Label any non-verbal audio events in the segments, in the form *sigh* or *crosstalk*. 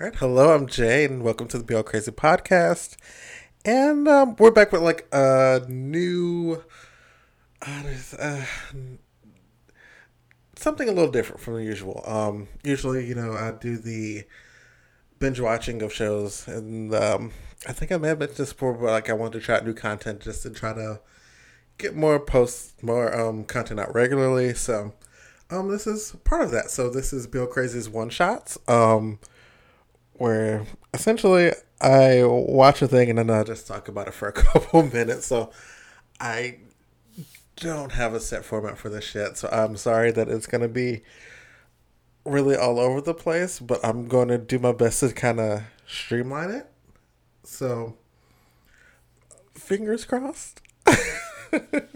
All right, hello, I'm Jay, and welcome to the Be All Crazy podcast. And um, we're back with like a new, uh, uh, something a little different from the usual. Um, usually, you know, I do the binge watching of shows, and um, I think I may have mentioned this before, but like I wanted to try out new content just to try to get more posts, more um, content out regularly. So, um, this is part of that. So this is Bill Crazy's one shots. Um where essentially I watch a thing and then I just talk about it for a *laughs* couple minutes. So I don't have a set format for this yet. So I'm sorry that it's going to be really all over the place, but I'm going to do my best to kind of streamline it. So fingers crossed. *laughs* but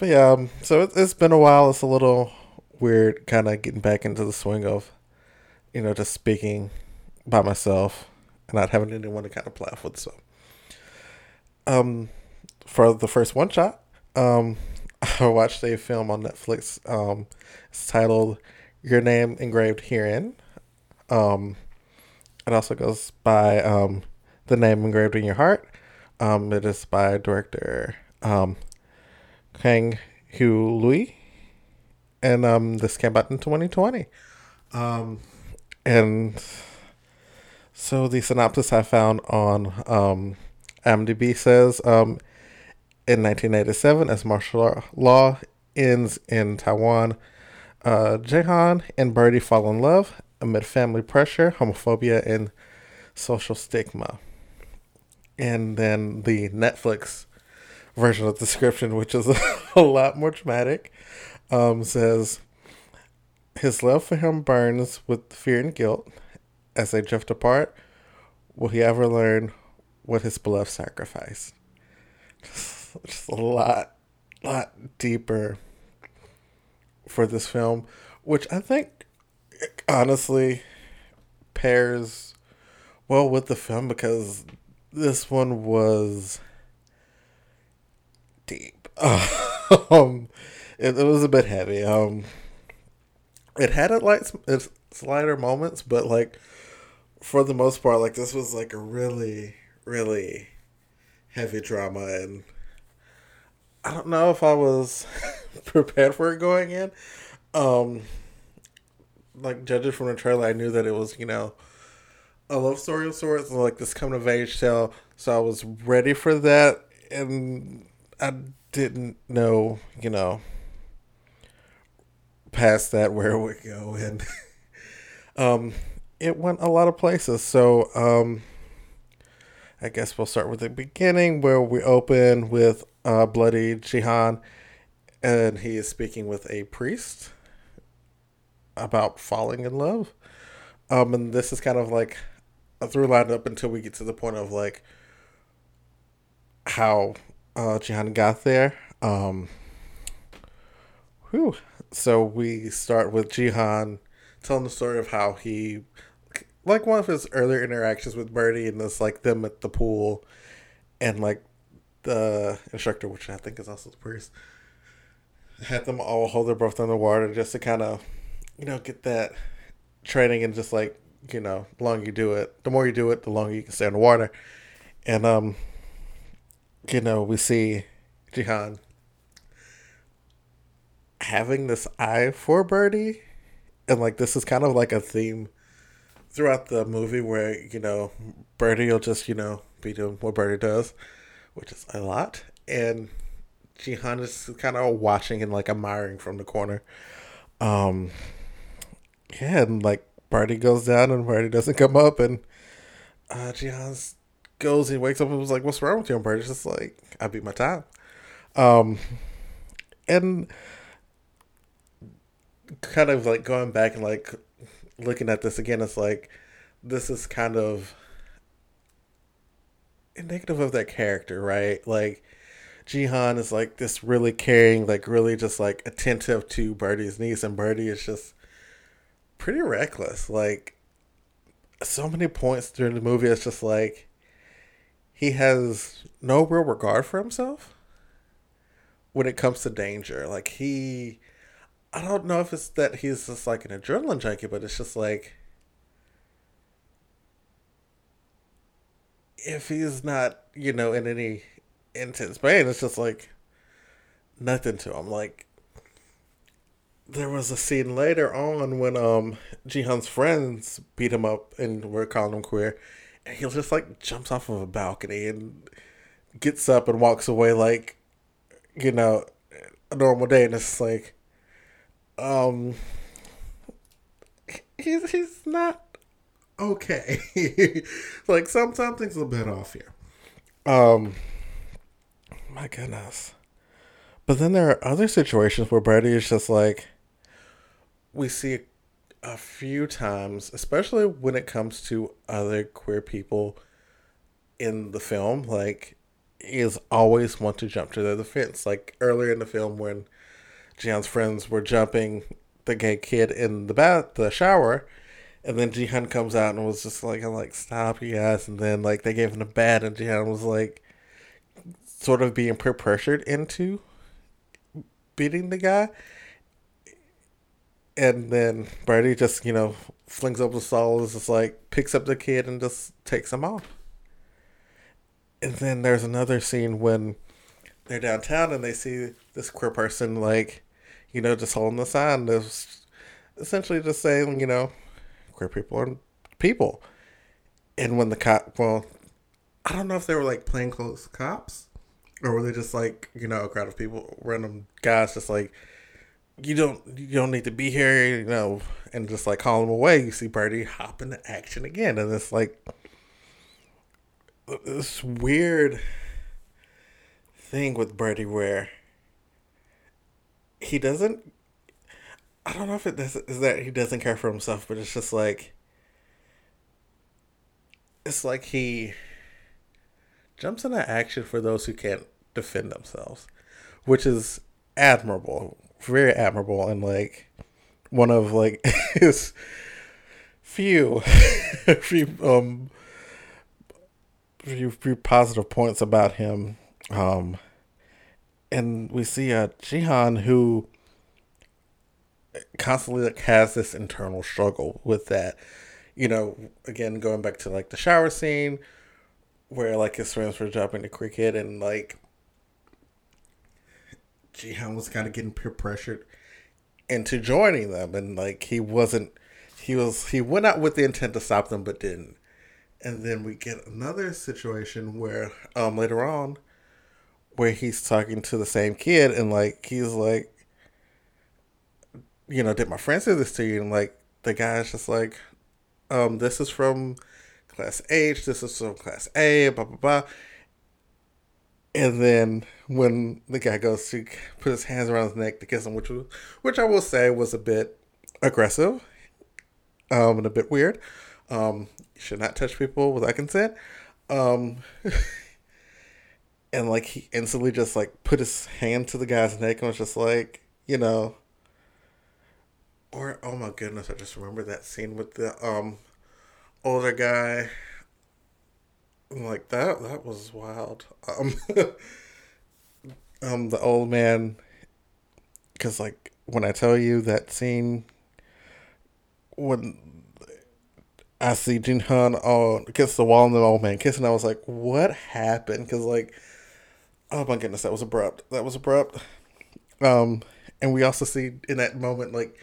yeah, um, so it, it's been a while. It's a little weird kind of getting back into the swing of, you know, just speaking by myself and not having anyone to kind of play off with. So, um, for the first one shot, um, *laughs* I watched a film on Netflix. Um, it's titled "Your Name Engraved Herein." Um, it also goes by um, "The Name Engraved in Your Heart." Um, it is by director um, Kang Hu Lui, and um, this came out in 2020. Um, and so the synopsis I found on um, IMDb says um, in 1987, as martial law ends in Taiwan, uh, Jihan and Birdie fall in love amid family pressure, homophobia, and social stigma. And then the Netflix version of the description, which is *laughs* a lot more dramatic, um, says his love for him burns with fear and guilt as they drift apart, will he ever learn what his beloved sacrificed? Just, *laughs* just a lot, lot deeper for this film, which I think honestly pairs well with the film because this one was deep. *laughs* um, it, it was a bit heavy. Um, it had a light, its lighter moments, but like for the most part, like this was like a really, really heavy drama, and I don't know if I was *laughs* prepared for it going in. Um, like judging from the trailer, I knew that it was you know a love story of sorts, like this coming of age tale. So I was ready for that, and I didn't know, you know, past that where it would go, and *laughs* um, it went a lot of places. So, um, I guess we'll start with the beginning where we open with uh, Bloody Jihan, and he is speaking with a priest about falling in love. Um, and this is kind of like a through line up until we get to the point of like how uh, Jihan got there. Um, whew. So we start with Jihan telling the story of how he like one of his earlier interactions with Birdie and this like them at the pool and like the instructor, which I think is also the priest, had them all hold their breath underwater just to kind of, you know, get that training and just like, you know, the longer you do it, the more you do it, the longer you can stay underwater. And, um, you know, we see Jihan having this eye for Birdie. And like, this is kind of like a theme throughout the movie where you know Birdie will just you know be doing what Birdie does, which is a lot, and Jihan is kind of watching and like admiring from the corner. Um, yeah, and like Birdie goes down and Birdie doesn't come up, and uh, Jihan goes, he wakes up and was like, "What's wrong with you?" And Birdie's just like, "I beat my time." Um, and kind of like going back and like looking at this again, it's like this is kind of indicative of that character, right? Like Jihan is like this really caring, like really just like attentive to Birdie's niece, and Birdie is just pretty reckless. Like so many points during the movie, it's just like he has no real regard for himself when it comes to danger. Like he I don't know if it's that he's just like an adrenaline junkie, but it's just like if he's not, you know, in any intense pain, it's just like nothing to him. Like there was a scene later on when um Jihan's friends beat him up and were calling him queer, and he just like jumps off of a balcony and gets up and walks away like, you know, a normal day, and it's like, um, he's he's not okay. *laughs* like some something's a bit off here. Um, my goodness. But then there are other situations where Birdie is just like, we see a few times, especially when it comes to other queer people in the film, like he is always want to jump to their defense. Like earlier in the film when Jihan's friends were jumping the gay kid in the bath, the shower, and then Jihan comes out and was just like, "I'm like, stop, you guys!" And then like they gave him a bat, and Jihan was like, sort of being pressured into beating the guy, and then Birdie just you know flings up the stall, is just like picks up the kid and just takes him off. And then there's another scene when they're downtown and they see this queer person like, you know, just holding the sign. That's essentially just saying, you know, queer people are people. And when the cop, well, I don't know if they were like plainclothes cops or were they just like, you know, a crowd of people, random guys just like, you don't you don't need to be here, you know, and just like call them away. You see Birdie hop into action again, and it's like this weird thing with Birdie where he doesn't. I don't know if it is that he doesn't care for himself, but it's just like it's like he jumps into action for those who can't defend themselves, which is admirable very admirable and like one of like *laughs* his few *laughs* few um few, few positive points about him um and we see a Jihan who constantly like, has this internal struggle with that you know again going back to like the shower scene where like his friends were dropping the cricket and like Jihan was kind of getting peer pressured into joining them, and like he wasn't, he was he went out with the intent to stop them, but didn't. And then we get another situation where um later on, where he's talking to the same kid, and like he's like, you know, did my friend say this to you? And like the guy's just like, um, this is from class H, this is from class A, blah blah blah. And then when the guy goes to put his hands around his neck to kiss him, which was, which I will say was a bit aggressive, um, and a bit weird. Um, you should not touch people without consent. Um, *laughs* and like he instantly just like put his hand to the guy's neck and was just like, you know. Or oh my goodness, I just remember that scene with the um older guy. Like that that was wild. Um *laughs* um the old man because like when i tell you that scene when i see Jihan on against the wall and the old man kissing i was like what happened? Because like oh my goodness that was abrupt that was abrupt um and we also see in that moment like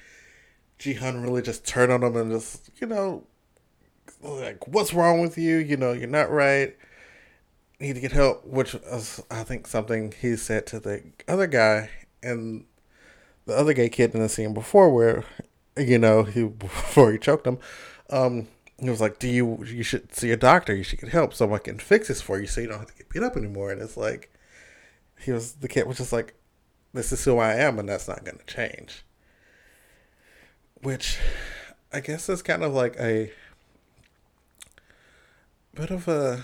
jihan really just turn on him and just you know like, what's wrong with you? You know, you're not right. Need to get help, which is, I think, something he said to the other guy and the other gay kid in the scene before, where, you know, he *laughs* before he choked him, um, he was like, "Do you you should see a doctor? You should get help. Someone can fix this for you, so you don't have to get beat up anymore." And it's like, he was the kid was just like, "This is who I am, and that's not going to change." Which, I guess, is kind of like a bit of a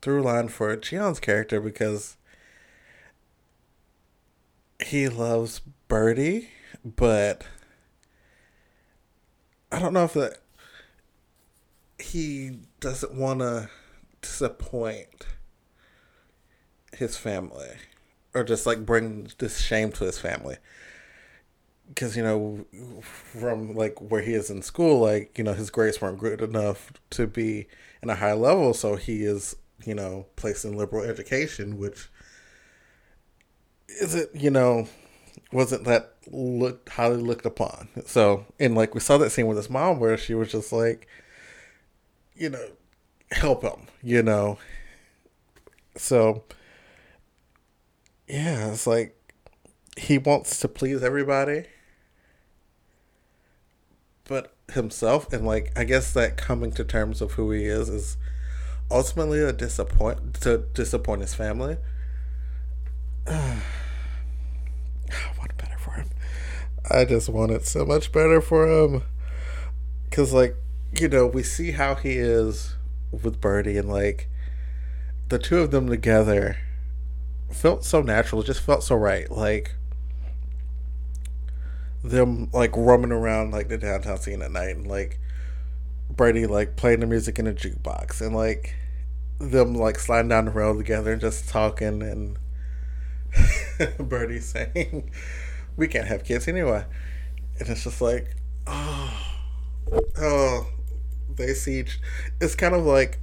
through line for Jihan's character because he loves Birdie, but I don't know if that he doesn't want to disappoint his family or just like bring this shame to his family because you know from like where he is in school like you know his grades weren't good enough to be in a high level so he is you know, placed in liberal education, which is it, you know, wasn't that looked highly looked upon. So, and like we saw that scene with his mom where she was just like, you know, help him, you know. So, yeah, it's like he wants to please everybody, but himself, and like I guess that coming to terms of who he is is ultimately a disappoint to disappoint his family. *sighs* I want better for him. I just want it so much better for him. Cause like, you know, we see how he is with Birdie and like the two of them together felt so natural, it just felt so right. Like them like roaming around like the downtown scene at night and like Birdie like playing the music in a jukebox and like them like sliding down the road together and just talking and *laughs* Birdie saying we can't have kids anyway. And it's just like oh oh they see it's kind of like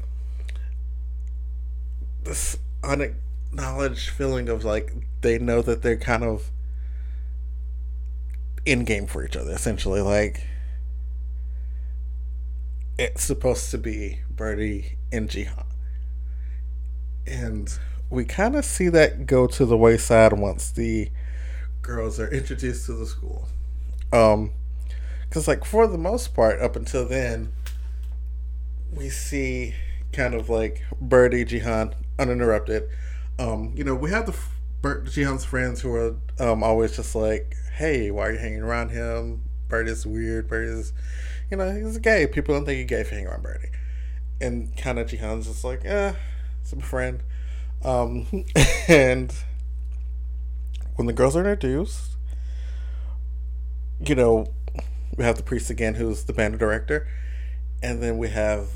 this unacknowledged feeling of like they know that they're kind of in game for each other essentially like it's supposed to be Birdie and Jihan. And we kind of see that go to the wayside once the girls are introduced to the school. Um, because like for the most part, up until then, we see kind of like Birdie, Jihan, uninterrupted. Um, you know, we have the Bert, Jihan's friends who are um always just like, "Hey, why are you hanging around him? Birdie's weird. Birdie's, you know, he's gay. People don't think he's gay for hanging around Birdie." And kind of Jihan's just like, "Eh, it's a friend." Um, *laughs* and when the girls are introduced, you know, we have the priest again, who's the band director, and then we have,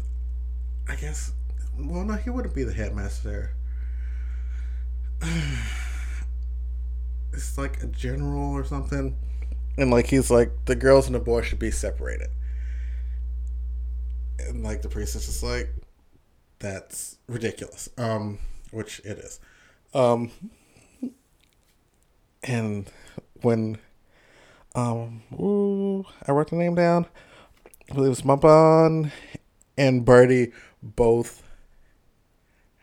I guess, well, no, he wouldn't be the headmaster. *sighs* It's like a general or something, and like he's like the girls and the boys should be separated, and like the priest is like, that's ridiculous. Um, which it is. Um, and when um, ooh, I wrote the name down. I believe it's and Birdie both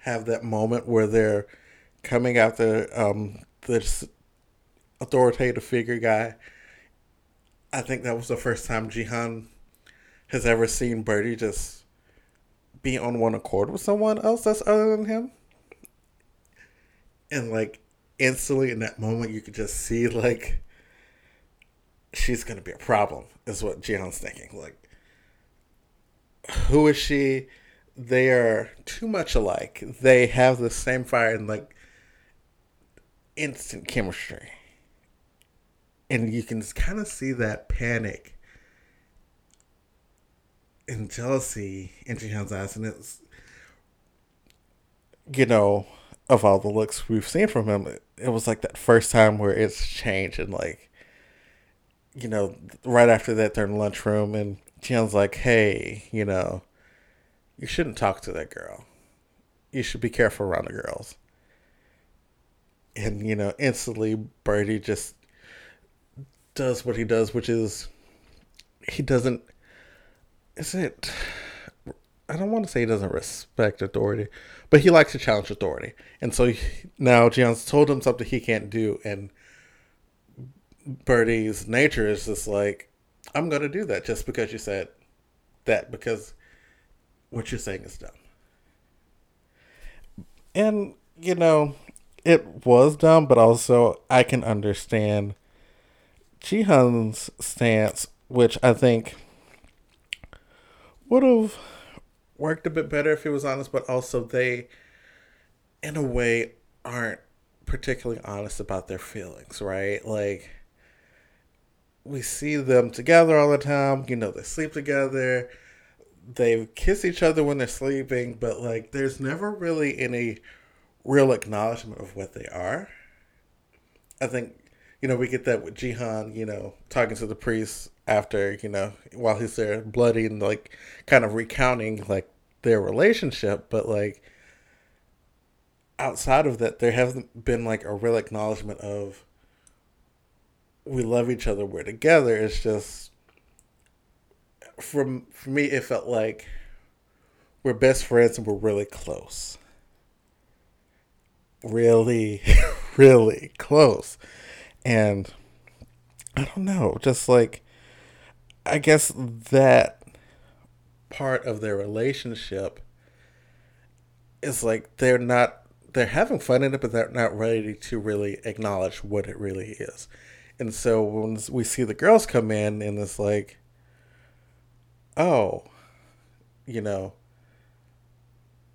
have that moment where they're coming after um, this authoritative figure guy. I think that was the first time Jihan has ever seen Birdie just be on one accord with someone else that's other than him. And like instantly in that moment, you could just see like she's gonna be a problem. Is what Jihan's thinking. Like, who is she? They are too much alike. They have the same fire and like instant chemistry. And you can kind of see that panic and jealousy in Jihan's eyes, and it's you know of all the looks we've seen from him, it, was like that first time where it's changed and like you know, right after that they're in lunchroom and Jihan's like, Hey, you know, you shouldn't talk to that girl. You should be careful around the girls. And, you know, instantly Birdie just does what he does, which is he doesn't is it I don't want to say he doesn't respect authority, but he likes to challenge authority. And so he, now Jihan's told him something he can't do, and Birdie's nature is just like, I'm going to do that just because you said that, because what you're saying is dumb. And, you know, it was dumb, but also I can understand Jihan's stance, which I think would have worked a bit better if he was honest, but also they, in a way, aren't particularly honest about their feelings, right? Like, we see them together all the time. You know, they sleep together. They kiss each other when they're sleeping, but like, there's never really any real acknowledgement of what they are. I think, you know, we get that with Jihan, you know, talking to the priest after, you know, while he's there bloody and like kind of recounting like their relationship, but like outside of that, there hasn't been like a real acknowledgement of we love each other, we're together. It's just from for me, it felt like we're best friends and we're really close. Really, *laughs* really close. And I don't know, just like I guess that part of their relationship is like they're not they're having fun in it, but they're not ready to really acknowledge what it really is. And so when we see the girls come in and it's like, oh, you know,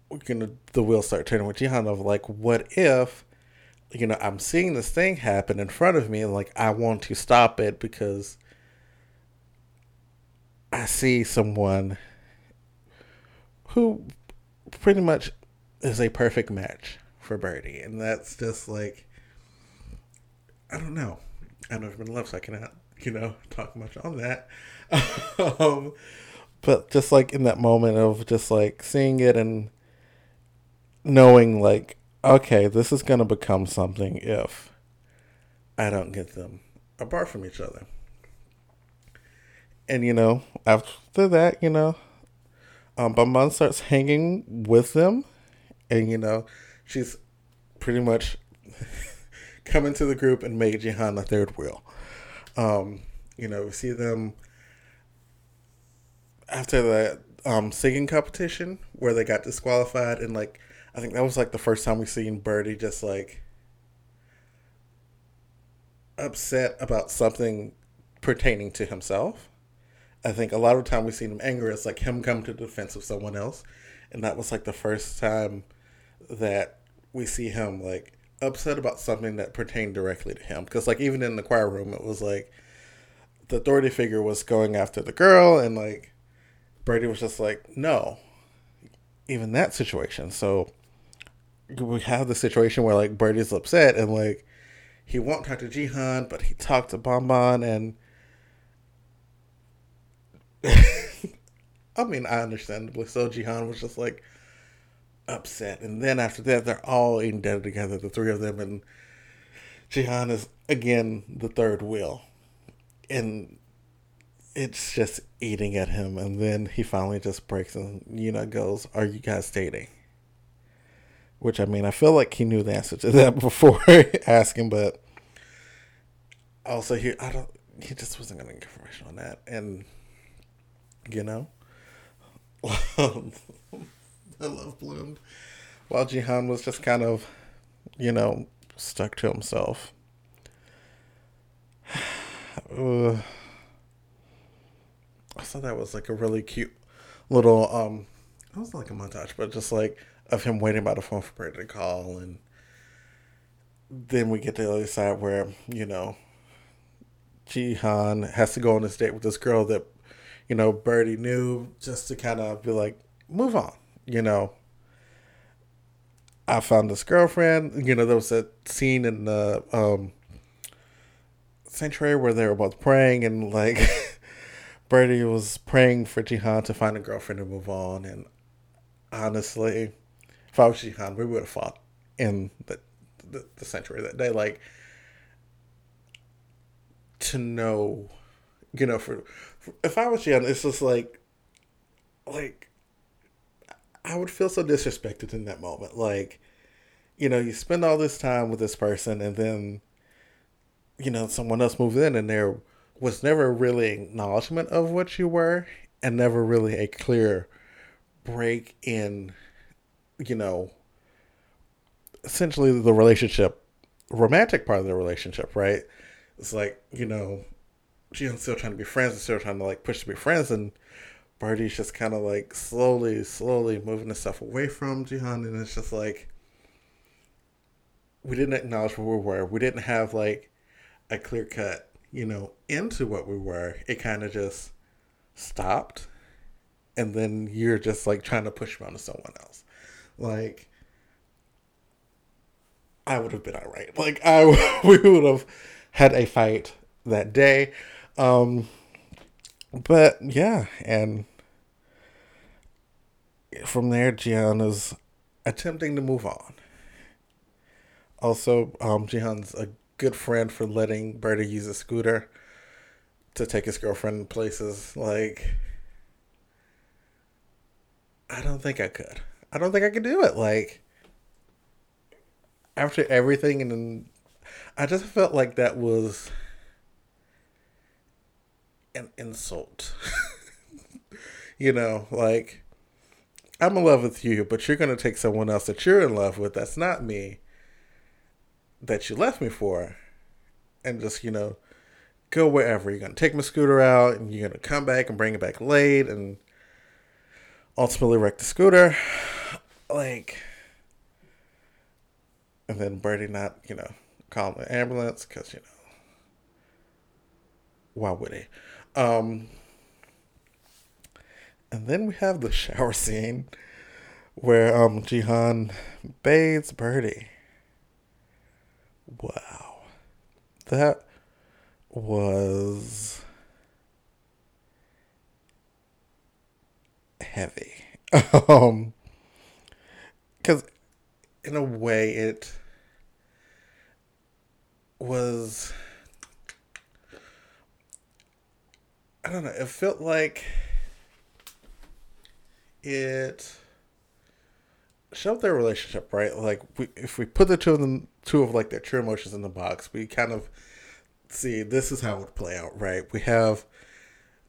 we're gonna the wheels start turning with Jihan of like, what if, you know, I'm seeing this thing happen in front of me and like I want to stop it because I see someone who pretty much is a perfect match for Birdie, and that's just like I don't know. I've never been in love, so I cannot, you know, *laughs* talk much on that. *laughs* um, but just like in that moment of just like seeing it and knowing, like, okay, this is going to become something if I don't get them apart from each other. And, you know, after that, you know, um, Bonbon starts hanging with them. And, you know, she's pretty much *laughs* come into the group and make Jihan the third wheel. Um, you know, we see them after the um, singing competition where they got disqualified, and like I think that was like the first time we seen Birdie just like upset about something pertaining to himself. I think a lot of the time we've seen him angry. It's like him come to the defense of someone else, and that was like the first time that we see him like upset about something that pertained directly to him. Because like even in the choir room, it was like the authority figure was going after the girl, and like Birdie was just like, no. Even that situation. So we have the situation where like Birdie's upset and like he won't talk to Jihan, but he talked to Bonbon and *laughs* I mean, I understandably so. Jihan was just like, upset. And then after that, they're all eating dinner together, the three of them, and Jihan is again the third wheel, and it's just eating at him. And then he finally just breaks and you know goes, "Are you guys dating?" Which I mean, I feel like he knew the answer to *laughs* that before *laughs* asking, but also he I don't he just wasn't gonna get information on that, and you know. *laughs* I love bloomed. While Jihan was just kind of, you know, stuck to himself. *sighs* I thought that was like a really cute little um it was like a montage, but just like of him waiting by the phone for Birdie to call and then we get to the other side where, you know, Jihan has to go on this date with this girl that, you know, Birdie knew just to kind of be like, move on you know, I found this girlfriend. You know, there was a scene in the um, sanctuary where they were both praying, and like *laughs* Birdie was praying for Jihan to find a girlfriend and move on. And honestly, if I was Jihan, we would have fought in the, the, the sanctuary that day. Like to know, you know, for, for if I was Jihan, it's just like, like I would feel so disrespected in that moment. Like, you know, you spend all this time with this person and then, you know, someone else moves in and there was never really acknowledgement of what you were and never really a clear break in, you know, essentially the relationship, romantic part of the relationship, right? It's like, you know, she's still trying to be friends and still trying to like push to be friends and Birdie's just kind of like slowly, slowly moving the stuff away from Jihan, and it's just like we didn't acknowledge where we were. We didn't have like a clear cut, you know, into what we were. It kind of just stopped, and then you're just like trying to push me onto someone else. Like I would have been alright. Like I, *laughs* we would have had a fight that day. Um, but yeah, and from there, Gianna's attempting to move on. Also, um, Jihan's a good friend for letting Birdie use a scooter to take his girlfriend places. Like, I don't think I could. I don't think I could do it. Like, after everything, and then I just felt like that was an insult. *laughs* you know, like, I'm in love with you, but you're going to take someone else that you're in love with that's not me, that you left me for, and just, you know, go wherever. You're going to take my scooter out, and you're going to come back and bring it back late, and ultimately wreck the scooter. Like, and then Birdie not, you know, calling the ambulance because, you know, why would he? Um, and then we have the *laughs* shower scene where um Jihan bathes Birdie. Wow. That was heavy. *laughs* um cuz in a way it was I don't know, it felt like it showed their relationship, right? Like we, if we put the two of them, two of like their true emotions in the box, we kind of see this is how it would play out, right? We have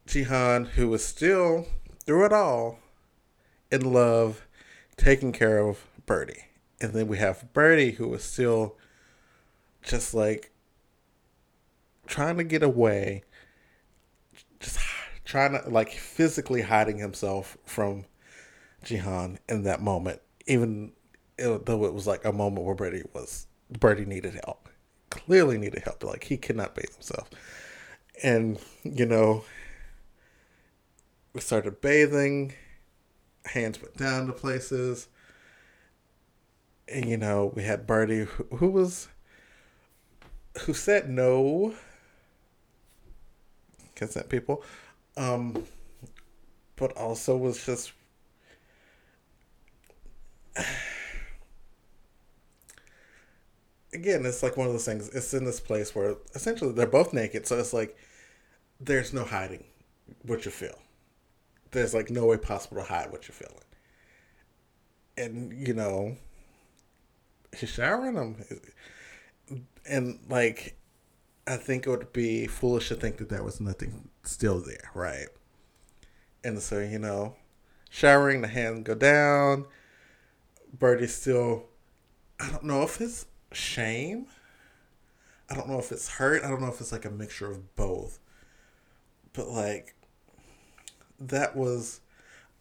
Jihan who is still through it all in love, taking care of Birdie, and then we have Birdie who is still just like trying to get away, just trying to like physically hiding himself from Jihan in that moment, even though it was like a moment where Birdie was Birdie needed help, clearly needed help. Like he could not bathe himself, and you know, we started bathing, hands went down to places, you know we had Birdie who, who was who said no consent people um but also was just again, it's like one of those things. It's in this place where essentially they're both naked, so it's like there's no hiding what you feel. There's like no way possible to hide what you're feeling. And you know, he's showering them, and like, I think it would be foolish to think that there was nothing still there, right? And so you know, showering, the hand go down Birdie's still, I don't know if it's shame. I don't know if it's hurt. I don't know if it's like a mixture of both. But like, that was,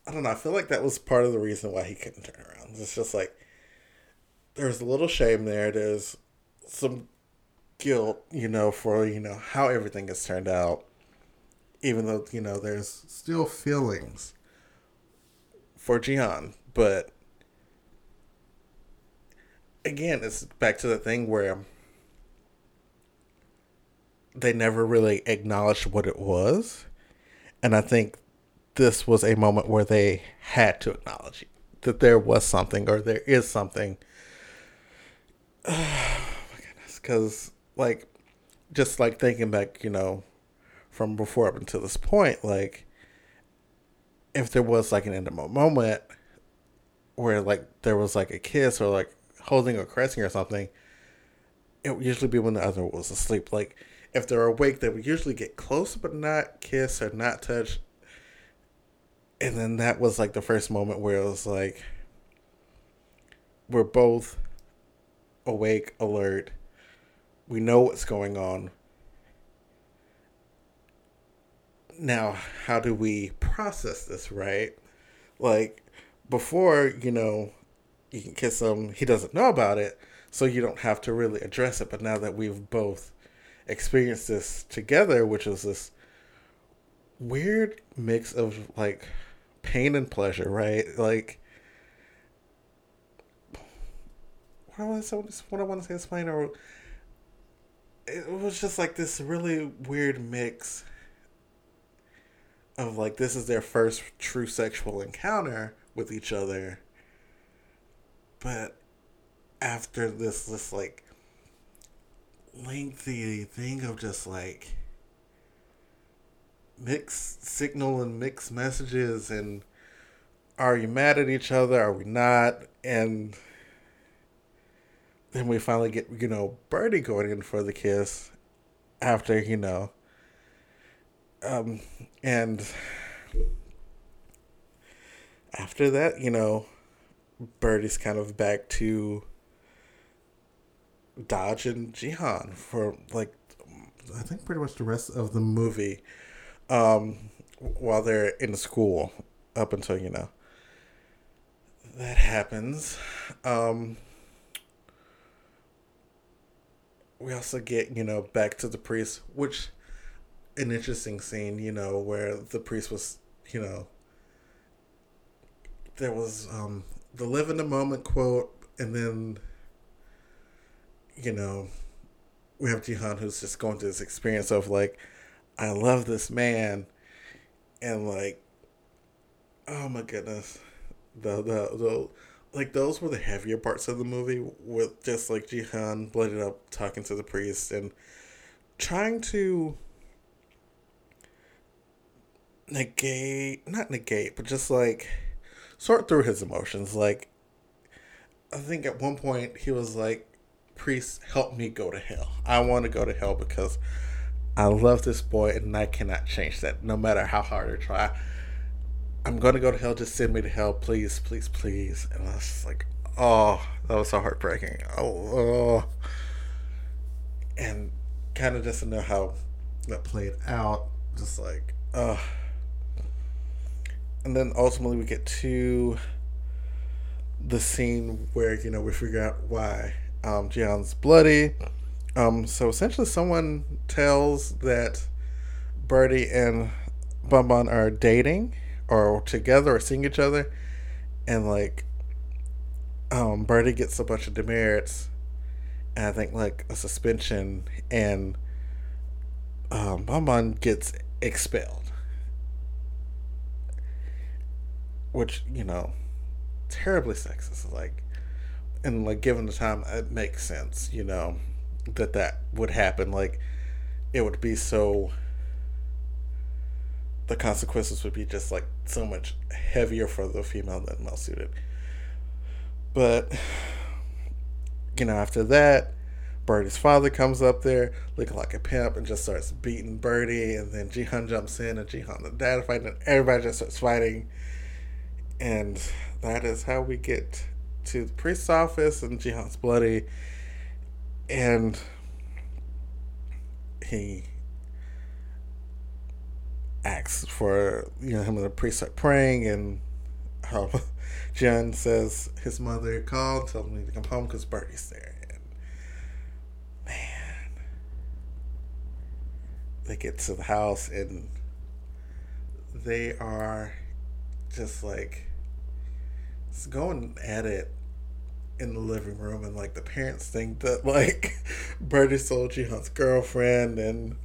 I don't know. I feel like that was part of the reason why he couldn't turn around. It's just like, there's a little shame there. There's some guilt, you know, for, you know, how everything has turned out. Even though, you know, there's still feelings for Jihan. But again, it's back to the thing where they never really acknowledged what it was. And I think this was a moment where they had to acknowledge that there was something or there is something. Oh my goodness. *sighs* Because, like, just like thinking back, you know, from before up until this point, like, if there was like an intimate moment where, like, there was like a kiss or like holding or caressing or something, it would usually be when the other was asleep. Like if they're awake, they would usually get close but not kiss or not touch. And then that was like the first moment where it was like we're both awake, alert. We know what's going on. Now, how do we process this, right? Like before, you know, you can kiss him. He doesn't know about it, so you don't have to really address it. But now that we've both experienced this together, which is this weird mix of like pain and pleasure, right? Like what I want to say, what I want to say, is explain, or it was just like this really weird mix of like this is their first true sexual encounter with each other but after this this like lengthy thing of just like mixed signal and mixed messages and are you mad at each other? Are we not? And then we finally get you know birdie going in for the kiss after you know. Um and after that you know birdie's kind of back to dodge and jihan for like i think pretty much the rest of the movie um while they're in school up until you know. That happens. Um we also get you know back to the priest which an interesting scene you know where the priest was you know there was um the live in the moment quote and then you know we have jihan who's just going through this experience of like i love this man and like oh my goodness. The the the like those were the heavier parts of the movie with just like Jihan blooded up talking to the priest and trying to negate not negate but just like sort through his emotions. Like I think at one point he was like priest help me go to hell. I want to go to hell because I love this boy and I cannot change that no matter how hard I try I'm gonna go to hell. Just send me to hell, please, please, please. And I was like, oh, that was so heartbreaking. Oh, oh. and kind of just to know how that played out, just like, oh. And then ultimately we get to the scene where you know we figure out why um, Jihan's bloody. Um, so essentially, someone tells that Birdie and Bonbon are dating or together or seeing each other, and like, um, Birdie gets a bunch of demerits, and I think like a suspension, and um, Bonbon gets expelled, which you know, terribly sexist. Like, and like given the time, it makes sense. You know, that that would happen. Like, it would be so the consequences would be just like so much heavier for the female than male suited. But you know, after that, Birdie's father comes up there looking like a pimp and just starts beating Birdie, and then Jihan jumps in and Jihan the dad fighting, and everybody just starts fighting. And that is how we get to the priest's office, and Jihan's bloody, and he asks for you know him and the priest start praying and how *laughs* John says his mother called, told me to come home because Birdie's there. And man, they get to the house and they are just like it's going at it in the living room and like the parents think that *laughs* like Bertie sold Jihan's girlfriend and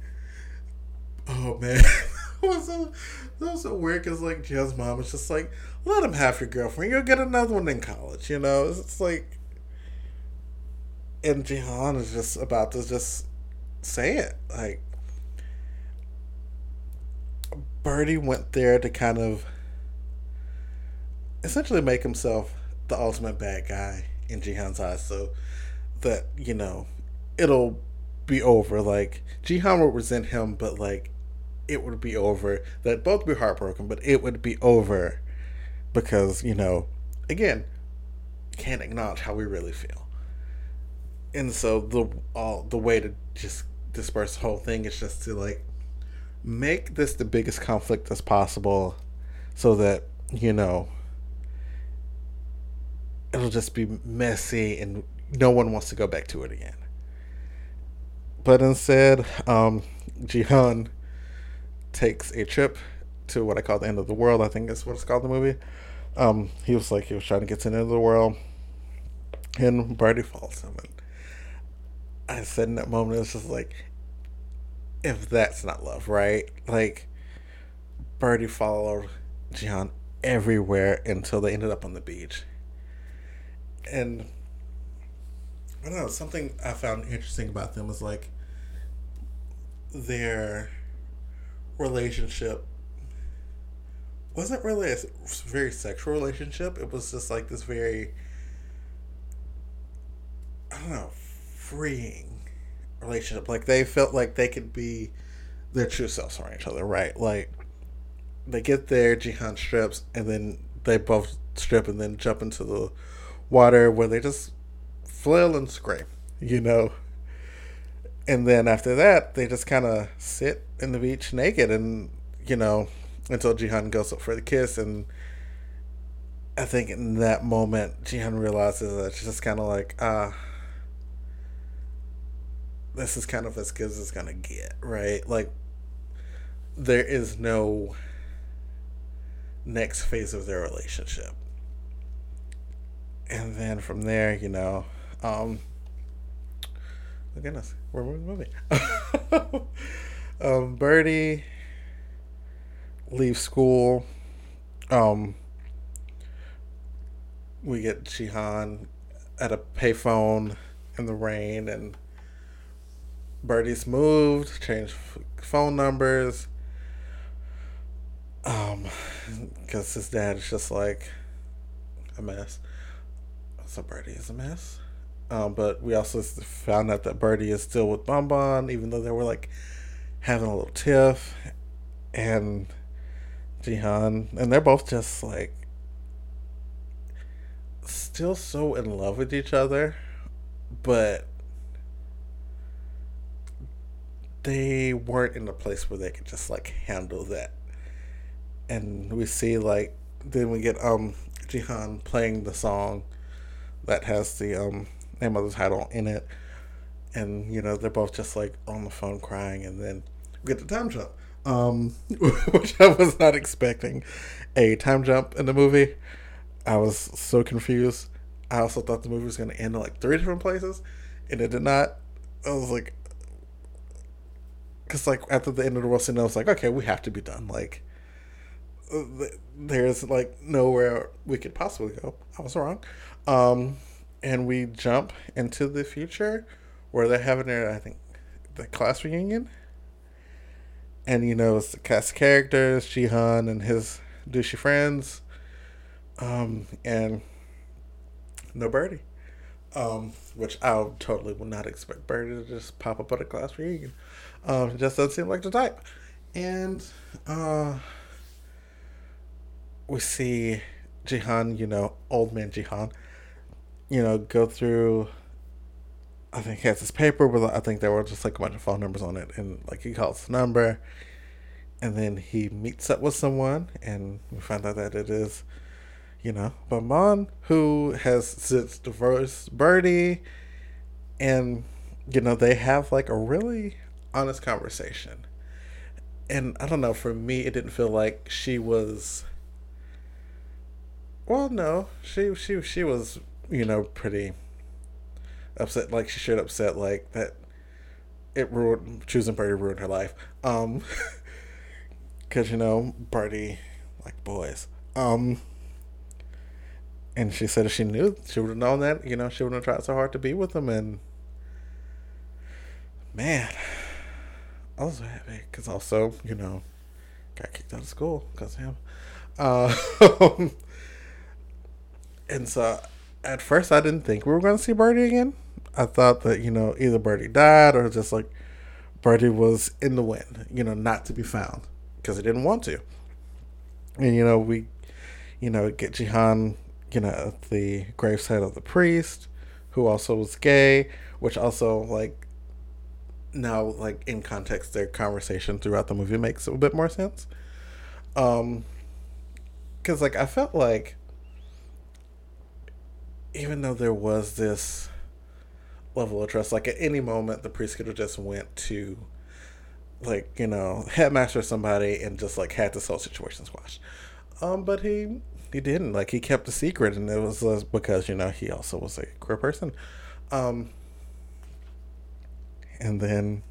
oh man *laughs* *laughs* was so that was so weird because like Jill's mom was just like, let him have your girlfriend. You'll get another one in college. You know, it's, it's like, and Jihan is just about to just say it. Like, Birdie went there to kind of essentially make himself the ultimate bad guy in Jihan's eyes, so that you know it'll be over. Like Jihan will resent him, but like it would be over. That both be heartbroken, but it would be over because you know, again, can't acknowledge how we really feel. And so the all the way to just disperse the whole thing is just to like make this the biggest conflict as possible, so that you know it'll just be messy and no one wants to go back to it again. But instead, um, Jihan takes a trip to what I call the end of the world. I think that's what it's called the movie. Um, he was like he was trying to get to the end of the world, and Birdie falls him. And I said in that moment, it's just like, if that's not love, right? Like, Birdie followed Jihan everywhere until they ended up on the beach, and I don't know. Something I found interesting about them was like their relationship wasn't really a very sexual relationship. It was just like this very, I don't know, freeing relationship. Like they felt like they could be their true selves around each other, right? Like they get there, Jihan strips, and then they both strip and then jump into the water where they just flail and scream, you know. And then after that, they just kind of sit in the beach naked and, you know, until Jihan goes up for the kiss. And I think in that moment, Jihan realizes that she's just kind of like, ah, this is kind of as good as it's to get, right? Like, there is no next phase of their relationship. And then from there, you know, um, oh goodness, we're moving um, Birdie leaves school. Um, we get Jihan at a payphone in the rain, and Birdie's moved, changed phone numbers. Um, because his dad is just like a mess. So Birdie is a mess. Um, but we also found out that Birdie is still with Bonbon, even though they were like having a little tiff. And Jihan, and they're both just like still so in love with each other, but they weren't in a place where they could just like handle that. And we see like then we get um Jihan playing the song that has the um name of the title in it. And, you know, they're both just like on the phone crying and then we get the time jump. Um *laughs* which I was not expecting a time jump in the movie. I was so confused. I also thought the movie was gonna end in like three different places and it did not. I was like because like after the end of the world scene, I was like, okay, we have to be done. Like, there's like nowhere we could possibly go. I was wrong. Um, and we jump into the future where they're having their, I think, the class reunion. And you know, it's the cast characters, Jihan and his douchey friends, um, and no Birdie. Um, which I totally would not expect Birdie to just pop up at a class reunion. Um, just doesn't seem like the type. And uh, we see Jihan, you know, old man Jihan, you know, go through. I think he has his paper, but I think there were just like a bunch of phone numbers on it, and like he calls the number, and then he meets up with someone, and we find out that it is, you know, Bonbon, who has since divorced Birdie, and you know they have like a really honest conversation. And I don't know, for me, it didn't feel like she was. Well, no, she she she was, you know, pretty upset. Like she should upset, like that. It ruined choosing Birdie ruined her life. Um, *laughs* because you know Birdie like boys. Um, and she said if she knew, she would have known that. You know, she wouldn't have tried so hard to be with him. And man, I was happy because also, you know, got kicked out of school because of him. Uh, *laughs* and so at first I didn't think we were going to see Birdie again. I thought that, you know, either Birdie died or just like Birdie was in the wind, you know, not to be found because he didn't want to. And, you know, we, you know, get Jihan, you know, at the gravesite of the priest who also was gay, which also, like, now like in context their conversation throughout the movie makes a bit more sense um because like i felt like even though there was this level of trust like at any moment the priest could have just went to like you know headmaster somebody and just like had this whole situation squashed. Um but he he didn't. Like he kept the secret and it was uh, because you know he also was a queer person. Um and then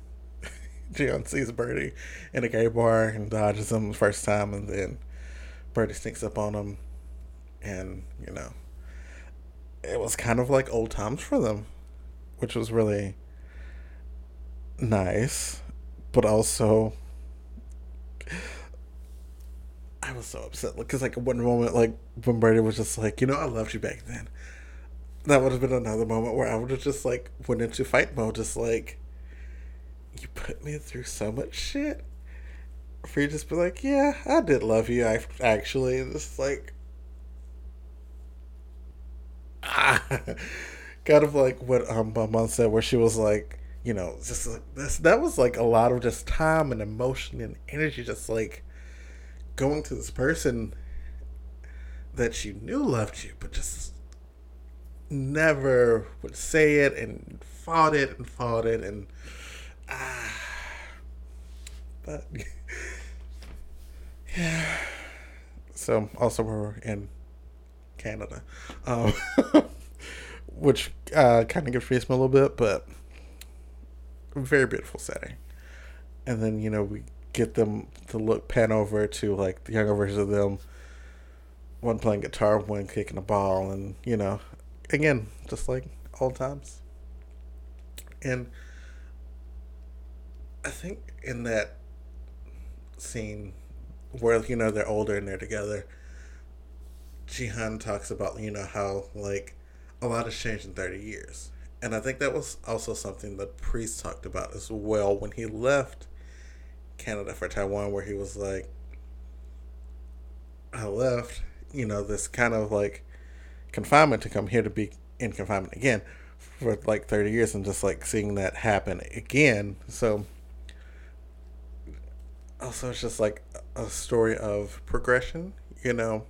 *laughs* Jihan sees Birdie in a gay bar and dodges him the first time, and then Birdie sneaks up on him, and you know, it was kind of like old times for them. which was really nice, but also I was so upset because like one moment like when Birdie was just like, you know, I loved you back then. That would have been another moment where I would have just like went into fight mode, just like you put me through so much shit. For you just be like, yeah, I did love you. I actually, it's like, ah, *laughs* kind of like what um mom said, where she was like, you know, just like this. That was like a lot of just time and emotion and energy, just like going to this person that you knew loved you, but just never would say it and fought it and fought it and ah. But *laughs* yeah. So also we're in Canada, um, *laughs* which uh, kind of confused me a little bit, but very beautiful setting. And then you know we get them to look pan over to like the younger versions of them, one playing guitar, one kicking a ball, and you know, again, just like old times. And I think in that scene where you know they're older and they're together, Jihan talks about you know how like a lot has changed in thirty years, and I think that was also something that Priest talked about as well when he left Canada for Taiwan, where he was like, I left, you know, this kind of like confinement to come here to be in confinement again for like 30 years and just like seeing that happen again. So, also, it's just like a story of progression, you know,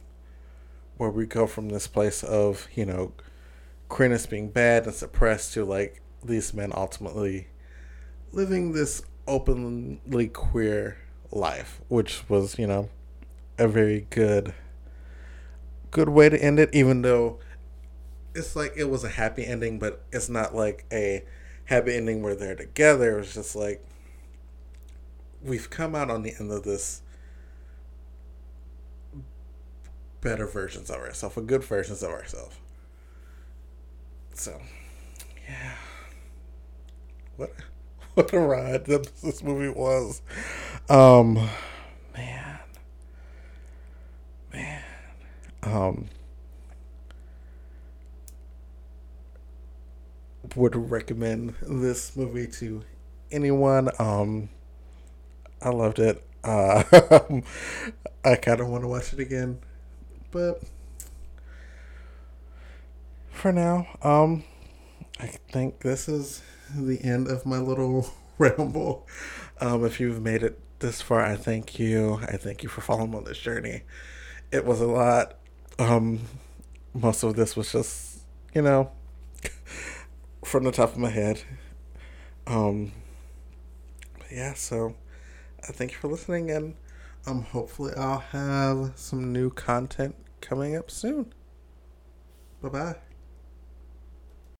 where we go from this place of, you know, queerness being bad and suppressed to like these men ultimately living this openly queer life, which was, you know, a very good good way to end it even though it's like it was a happy ending, but it's not like a happy ending where they're together. It's just like we've come out on the end of this better versions of ourselves, or good versions of ourselves. So, yeah. What *laughs* what a ride that this movie was. Um, man, man. Um, would recommend this movie to anyone. Um, I loved it. Uh, *laughs* I kind of want to watch it again, but for now, um, I think this is the end of my little *laughs* ramble. Um, if you've made it this far, I thank you. I thank you for following on this journey. It was a lot. Um, most of this was just, you know, *laughs* from the top of my head. Um, yeah, so I thank you for listening, and um, hopefully I'll have some new content coming up soon. Bye bye.